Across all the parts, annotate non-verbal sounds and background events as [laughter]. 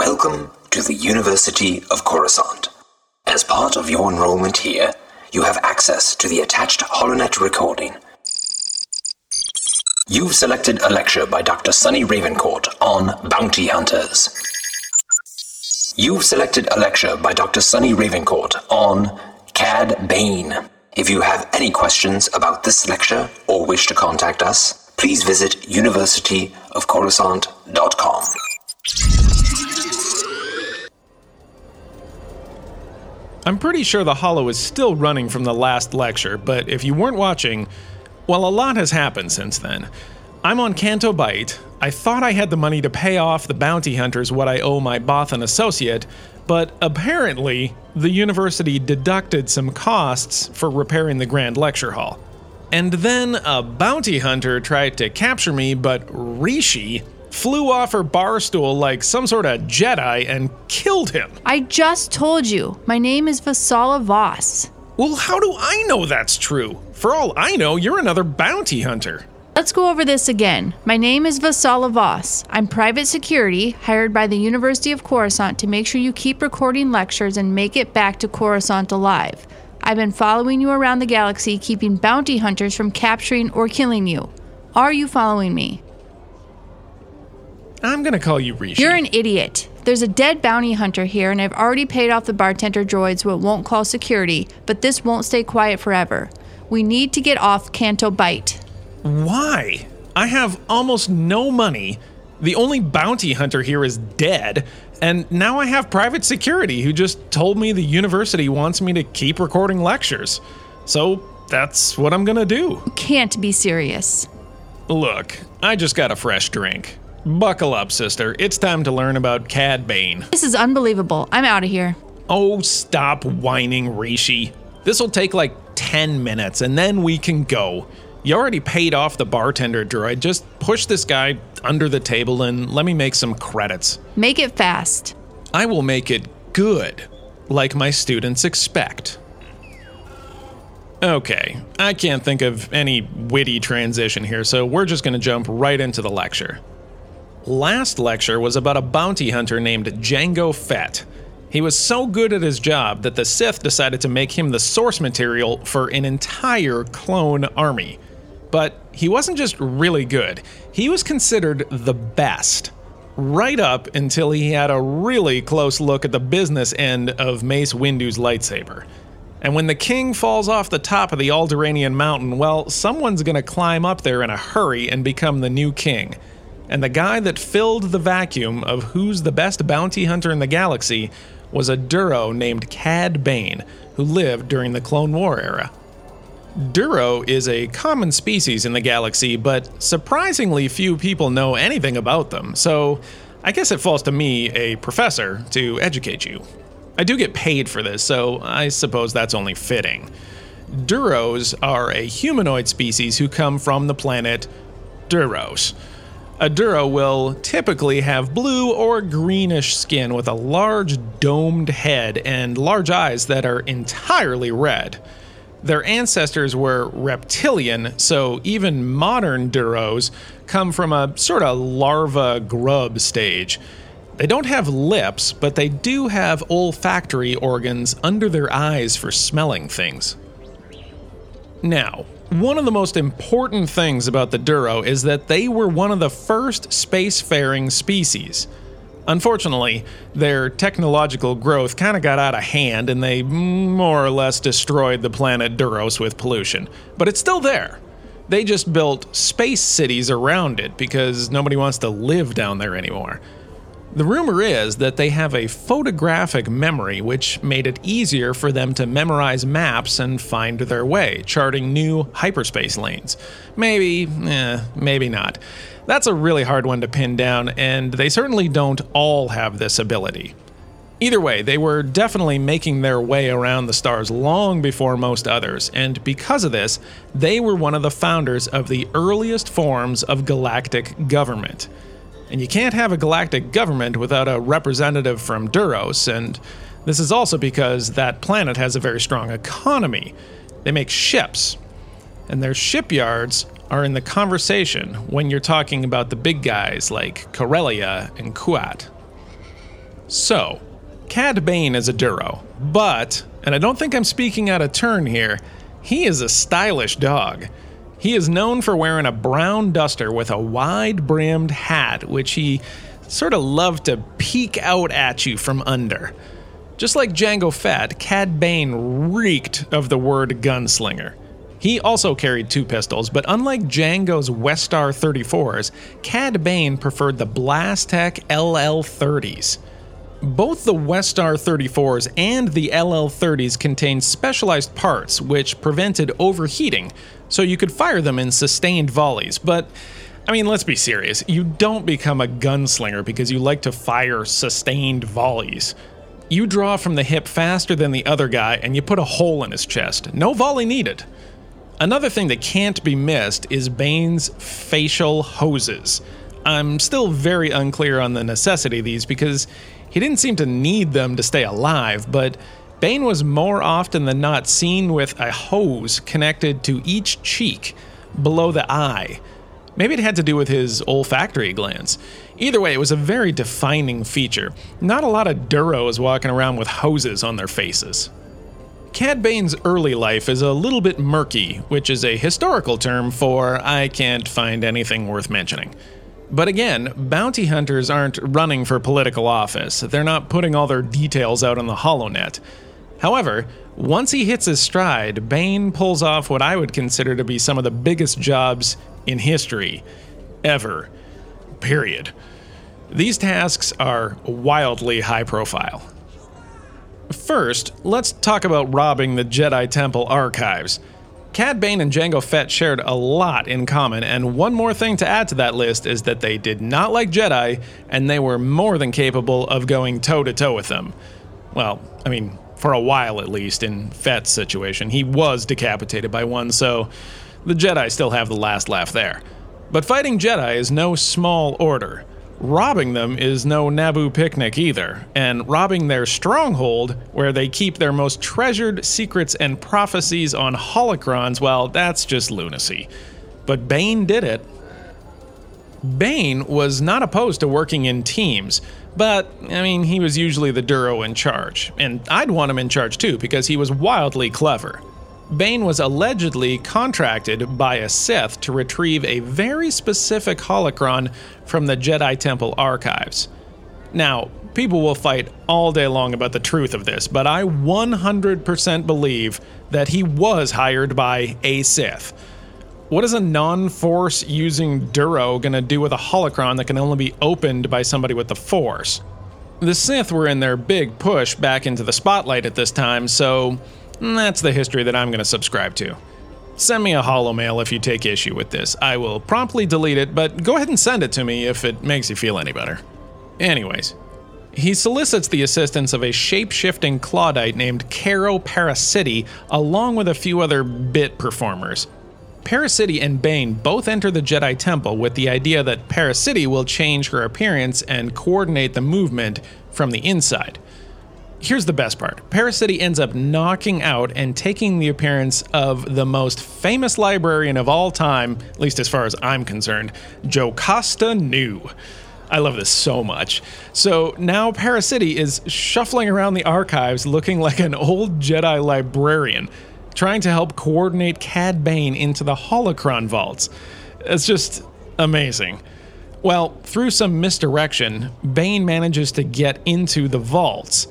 Welcome to the University of Coruscant. As part of your enrollment here, you have access to the attached HoloNet recording. You've selected a lecture by Dr. Sunny Ravencourt on bounty hunters. You've selected a lecture by Dr. Sunny Ravencourt on Cad Bane. If you have any questions about this lecture or wish to contact us, please visit universityofcoruscant.com. I'm pretty sure the Holo is still running from the last lecture, but if you weren't watching, well, a lot has happened since then. I'm on Canto Bight. I thought I had the money to pay off the bounty hunters what I owe my Bothan associate, but apparently, the university deducted some costs for repairing the Grand Lecture Hall. And then a bounty hunter tried to capture me, but Rishi flew off her bar stool like some sort of Jedi and killed him. I just told you. My name is Vasala Voss. Well, how do I know that's true? For all I know, you're another bounty hunter. Let's go over this again. My name is Vasala Voss. I'm private security hired by the University of Coruscant to make sure you keep recording lectures and make it back to Coruscant alive. I've been following you around the galaxy, keeping bounty hunters from capturing or killing you. Are you following me? I'm gonna call you Rishi. You're an idiot. There's a dead bounty hunter here, and I've already paid off the bartender droid so it won't call security, but this won't stay quiet forever. We need to get off Canto Bight. Why? I have almost no money. The only bounty hunter here is dead, and now I have private security who just told me the university wants me to keep recording lectures. So that's what I'm gonna do. Can't be serious. Look, I just got a fresh drink. Buckle up, sister. It's time to learn about Cad Bane. This is unbelievable. I'm out of here. Oh, stop whining, Rishi. This'll take like 10 minutes and then we can go. You already paid off the bartender droid. Just push this guy under the table and let me make some credits. Make it fast. I will make it good, like my students expect. Okay, I can't think of any witty transition here, so we're just gonna jump right into the lecture. Last lecture was about a bounty hunter named Jango Fett. He was so good at his job that the Sith decided to make him the source material for an entire clone army. But he wasn't just really good, he was considered the best. Right up until he had a really close look at the business end of Mace Windu's lightsaber. And when the king falls off the top of the Alderaanian mountain, well, someone's gonna climb up there in a hurry and become the new king and the guy that filled the vacuum of who's the best bounty hunter in the galaxy was a Duro named Cad Bane, who lived during the Clone War era. Duro is a common species in the galaxy, but surprisingly few people know anything about them, so I guess it falls to me, a professor, to educate you. I do get paid for this, so I suppose that's only fitting. Duros are a humanoid species who come from the planet Duros. A Duro will typically have blue or greenish skin with a large domed head and large eyes that are entirely red. Their ancestors were reptilian, so even modern Duros come from a sort of larva grub stage. They don't have lips, but they do have olfactory organs under their eyes for smelling things. Now, one of the most important things about the Duro is that they were one of the first spacefaring species. Unfortunately, their technological growth kind of got out of hand and they more or less destroyed the planet Duros with pollution. But it's still there. They just built space cities around it because nobody wants to live down there anymore. The rumor is that they have a photographic memory, which made it easier for them to memorize maps and find their way, charting new hyperspace lanes. Maybe, eh, maybe not. That's a really hard one to pin down, and they certainly don't all have this ability. Either way, they were definitely making their way around the stars long before most others, and because of this, they were one of the founders of the earliest forms of galactic government. And you can't have a galactic government without a representative from Duros, and this is also because that planet has a very strong economy. They make ships, and their shipyards are in the conversation when you're talking about the big guys like Corellia and Kuat. So, Cad Bane is a Duro, but, and I don't think I'm speaking out of turn here, he is a stylish dog. He is known for wearing a brown duster with a wide brimmed hat, which he sort of loved to peek out at you from under. Just like Jango Fett, Cad Bane reeked of the word gunslinger. He also carried two pistols, but unlike Jango's Westar 34s, Cad Bane preferred the Blastech LL 30s. Both the Westar 34s and the LL 30s contained specialized parts which prevented overheating, so you could fire them in sustained volleys. But, I mean, let's be serious. You don't become a gunslinger because you like to fire sustained volleys. You draw from the hip faster than the other guy and you put a hole in his chest. No volley needed. Another thing that can't be missed is Bane's facial hoses. I'm still very unclear on the necessity of these because he didn't seem to need them to stay alive, but Bane was more often than not seen with a hose connected to each cheek below the eye. Maybe it had to do with his olfactory glands. Either way, it was a very defining feature. Not a lot of Duros walking around with hoses on their faces. Cad Bane's early life is a little bit murky, which is a historical term for I can't find anything worth mentioning. But again, bounty hunters aren't running for political office. They're not putting all their details out on the HoloNet. However, once he hits his stride, Bane pulls off what I would consider to be some of the biggest jobs in history. Ever. Period. These tasks are wildly high profile. First, let's talk about robbing the Jedi Temple archives. Cad Bane and Jango Fett shared a lot in common, and one more thing to add to that list is that they did not like Jedi, and they were more than capable of going toe to toe with them. Well, I mean, for a while at least, in Fett's situation. He was decapitated by one, so the Jedi still have the last laugh there. But fighting Jedi is no small order. Robbing them is no Naboo picnic either, and robbing their stronghold, where they keep their most treasured secrets and prophecies on holocrons, well, that's just lunacy. But Bane did it. Bane was not opposed to working in teams, but, I mean, he was usually the Duro in charge, and I'd want him in charge too because he was wildly clever. Bane was allegedly contracted by a Sith to retrieve a very specific holocron from the Jedi Temple archives. Now, people will fight all day long about the truth of this, but I 100% believe that he was hired by a Sith. What is a non force using Duro gonna do with a holocron that can only be opened by somebody with the Force? The Sith were in their big push back into the spotlight at this time, so that's the history that I'm going to subscribe to. Send me a holo mail if you take issue with this. I will promptly delete it, but go ahead and send it to me if it makes you feel any better. Anyways, he solicits the assistance of a shape shifting Clawdite named Cato Parasitti, along with a few other bit performers. Parasitti and Bane both enter the Jedi Temple with the idea that Parasitti will change her appearance and coordinate the movement from the inside. Here's the best part Parasitti ends up knocking out and taking the appearance of the most famous librarian of all time, at least as far as I'm concerned, Jocasta Nu. I love this so much. So now Parasitti is shuffling around the archives looking [laughs] like an old Jedi librarian, trying to help coordinate Cad Bane into the holocron vaults. It's just amazing. Well, through some misdirection, Bane manages to get into the vaults.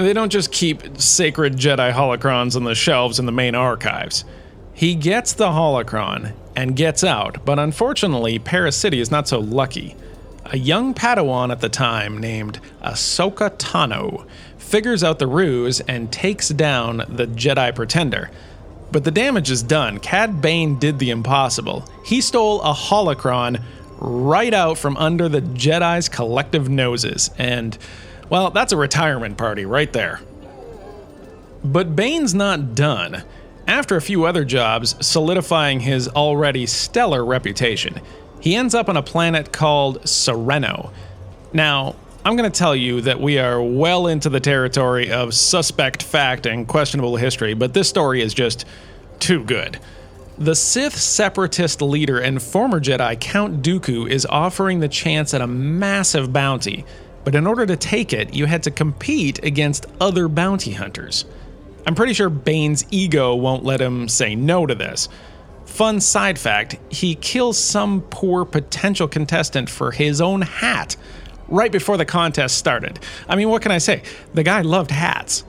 They don't just keep sacred Jedi holocrons on the shelves in the main archives. He gets the holocron and gets out, but unfortunately, Parasitti is not so lucky. A young Padawan at the time named Ahsoka Tano figures out the ruse and takes down the Jedi Pretender. But the damage is done. Cad Bane did the impossible. He stole a holocron right out from under the Jedi's collective noses, and well, that's a retirement party right there. But Bane's not done. After a few other jobs solidifying his already stellar reputation, he ends up on a planet called Serenno. Now, I'm going to tell you that we are well into the territory of suspect fact and questionable history, but this story is just too good. The Sith separatist leader and former Jedi Count Dooku is offering the chance at a massive bounty but in order to take it, you had to compete against other bounty hunters. I'm pretty sure Bane's ego won't let him say no to this. Fun side fact he kills some poor potential contestant for his own hat right before the contest started. I mean, what can I say? The guy loved hats.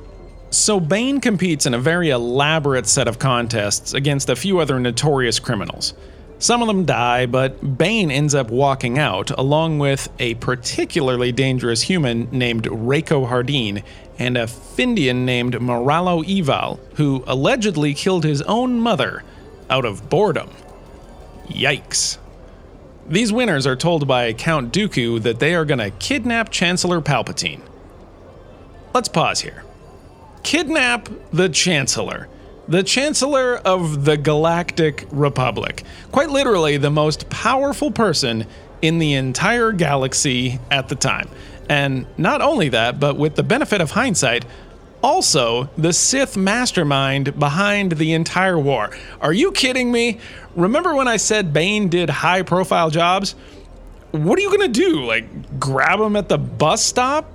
So Bane competes in a very elaborate set of contests against a few other notorious criminals. Some of them die, but Bane ends up walking out along with a particularly dangerous human named Rako Hardeen and a Phindian named Moralo Eval, who allegedly killed his own mother out of boredom. Yikes. These winners are told by Count Dooku that they are going to kidnap Chancellor Palpatine. Let's pause here. Kidnap the Chancellor the Chancellor of the Galactic Republic. Quite literally, the most powerful person in the entire galaxy at the time. And not only that, but with the benefit of hindsight, also the Sith mastermind behind the entire war. Are you kidding me? Remember when I said Bane did high profile jobs? What are you gonna do? Like, grab him at the bus stop?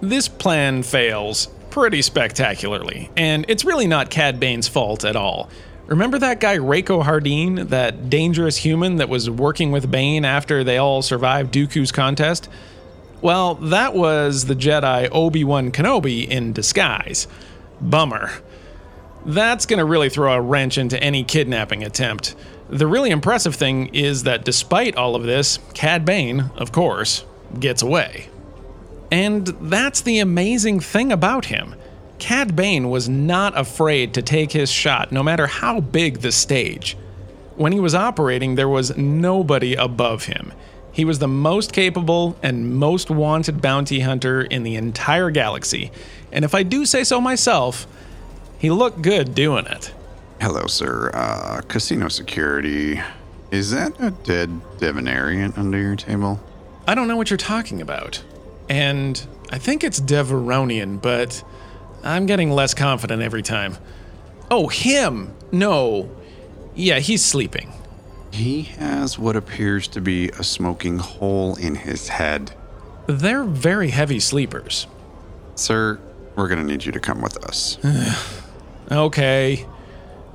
This plan fails pretty spectacularly, and it's really not Cad Bane's fault at all. Remember that guy Rako Hardeen, that dangerous human that was working with Bane after they all survived Dooku's contest? Well, that was the Jedi Obi Wan Kenobi in disguise. Bummer. That's gonna really throw a wrench into any kidnapping attempt. The really impressive thing is that despite all of this, Cad Bane, of course, gets away. And that's the amazing thing about him. Cad Bane was not afraid to take his shot, no matter how big the stage. When he was operating, there was nobody above him. He was the most capable and most wanted bounty hunter in the entire galaxy. And if I do say so myself, he looked good doing it. Hello, sir. Uh, casino security. Is that a dead Devanarian under your table? I don't know what you're talking about and I think it's Deveronian, but I'm getting less confident every time. Oh, him! No. Yeah, he's sleeping. He has what appears to be a smoking hole in his head. They're very heavy sleepers. Sir, we're gonna need you to come with us. [sighs] okay.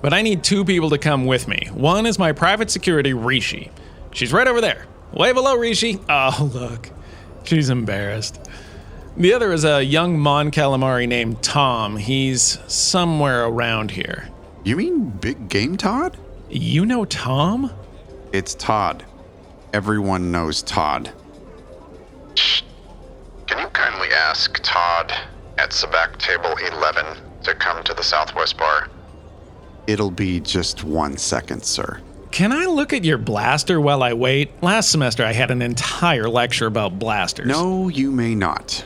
But I need two people to come with me. One is my private security, Rishi. She's right over there. Wave hello, Rishi. Oh, look. She's embarrassed. The other is a young Mon Calamari named Tom. He's somewhere around here. You mean Big Game Todd? You know Tom? It's Todd. Everyone knows Todd. Can you kindly ask Todd at Sabacc Table 11 to come to the Southwest Bar? It'll be just one second, sir. Can I look at your blaster while I wait? Last semester I had an entire lecture about blasters. No, you may not.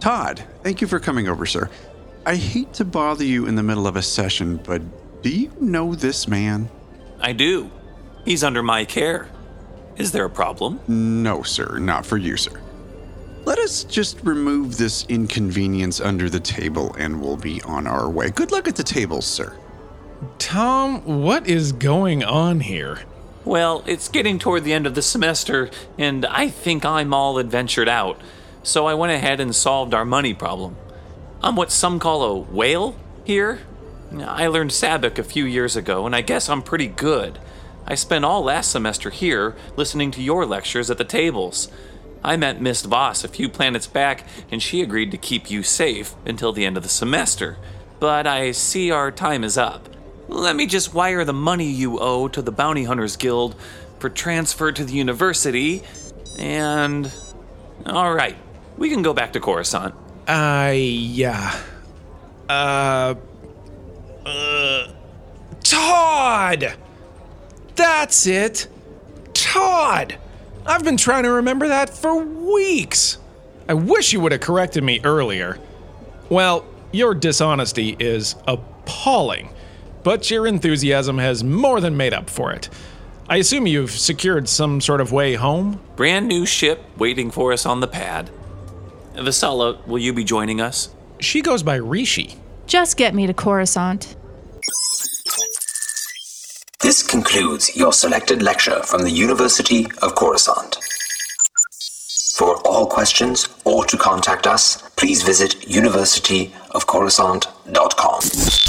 Todd, thank you for coming over, sir. I hate to bother you in the middle of a session, but do you know this man? I do. He's under my care. Is there a problem? No, sir, not for you, sir. Let us just remove this inconvenience under the table and we'll be on our way. Good luck at the tables, sir. Tom, what is going on here? Well, it's getting toward the end of the semester, and I think I'm all adventured out. So I went ahead and solved our money problem. I'm what some call a whale here. I learned Sabacc a few years ago, and I guess I'm pretty good. I spent all last semester here listening to your lectures at the tables. I met Miss Voss a few planets back, and she agreed to keep you safe until the end of the semester. But I see our time is up. Let me just wire the money you owe to the Bounty Hunters Guild for transfer to the university, and. Alright, we can go back to Coruscant. Uh, yeah. Uh. Uh. Todd! That's it! Todd! I've been trying to remember that for weeks! I wish you would have corrected me earlier. Well, your dishonesty is appalling but your enthusiasm has more than made up for it. I assume you've secured some sort of way home? Brand new ship waiting for us on the pad. Vasala, will you be joining us? She goes by Rishi. Just get me to Coruscant. This concludes your selected lecture from the University of Coruscant. For all questions or to contact us, please visit universityofcoruscant.com.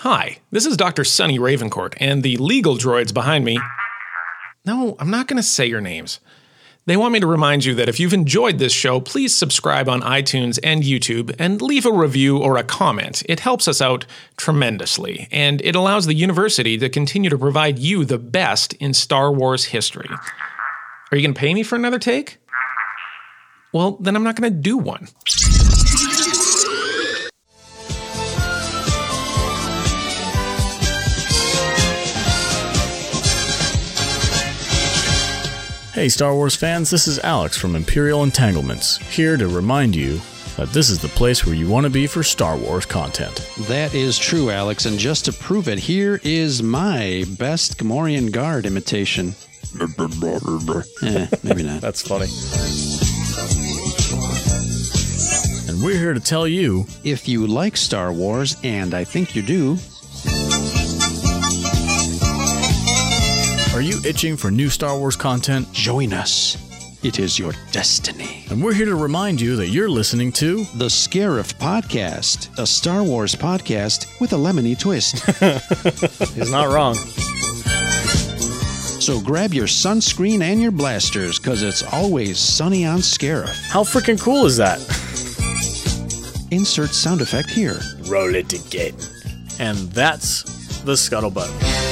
Hi, this is Dr. Sunny Ravencourt, and the legal droids behind me. No, I'm not going to say your names. They want me to remind you that if you've enjoyed this show, please subscribe on iTunes and YouTube and leave a review or a comment. It helps us out tremendously, and it allows the university to continue to provide you the best in Star Wars history. Are you going to pay me for another take? Well, then I'm not going to do one. Hey, Star Wars fans, this is Alex from Imperial Entanglements, here to remind you that this is the place where you want to be for Star Wars content. That is true, Alex, and just to prove it, here is my best Gamorrean Guard imitation. [laughs] eh, maybe not. That's funny. And we're here to tell you If you like Star Wars, and I think you do, are you itching for new Star Wars content? join us. It is your destiny. And we're here to remind you that you're listening to The Scarif Podcast, a Star Wars podcast with a lemony twist. [laughs] He's not wrong. so grab your sunscreen and your blasters, because it's always sunny on Scarif. How freaking cool is that? Insert sound effect here. Roll it again. and that's the scuttlebutt.